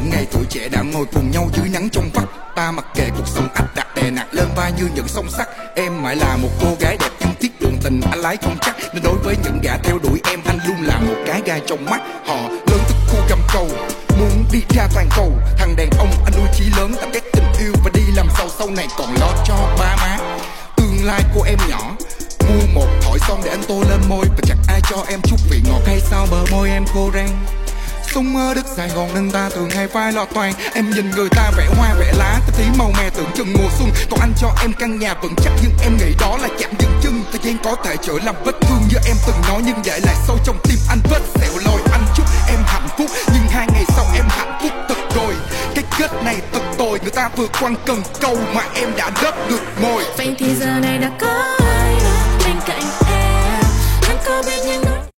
những ngày tuổi trẻ đã ngồi cùng nhau dưới nắng trong vắt. Ta mặc kệ cuộc sống ách đặt đè nặng lên vai như những song sắt. Em mãi là một cô gái đẹp nhưng tiếc đường tình anh lái không chắc. Nên đối với những gã theo đuổi em, anh luôn là một cái gai trong mắt. Họ lớn tức khu gầm cầu, muốn đi ra toàn cầu. Thằng đàn ông, anh nuôi chí lớn tập ghét tình yêu và đi làm giàu. Sau này còn lo cho ba má. Tương lai của em nhỏ, mua một thỏi son để anh tô lên môi. Và chẳng ai cho em chút vị ngọt hay sao? Bờ môi em khô rang. Tung mơ đất Sài Gòn nên ta thường hay vai lo toan Em nhìn người ta vẽ hoa, vẽ lá Cái tí màu mè tưởng chừng mùa xuân. Còn anh cho em căn nhà vững chắc, Nhưng em nghĩ đó là chạm dừng chân. Thời gian có thể chữa làm vết thương như em từng nói, Nhưng để lại sâu trong tim anh vết sẹo lồi Anh chúc em hạnh phúc, Nhưng hai ngày sau em hạnh phúc thật rồi. Cái kết này thật tồi, Người ta vừa quăng cần câu Mà em đã đớp được mồi. Vậy thì giờ này đã có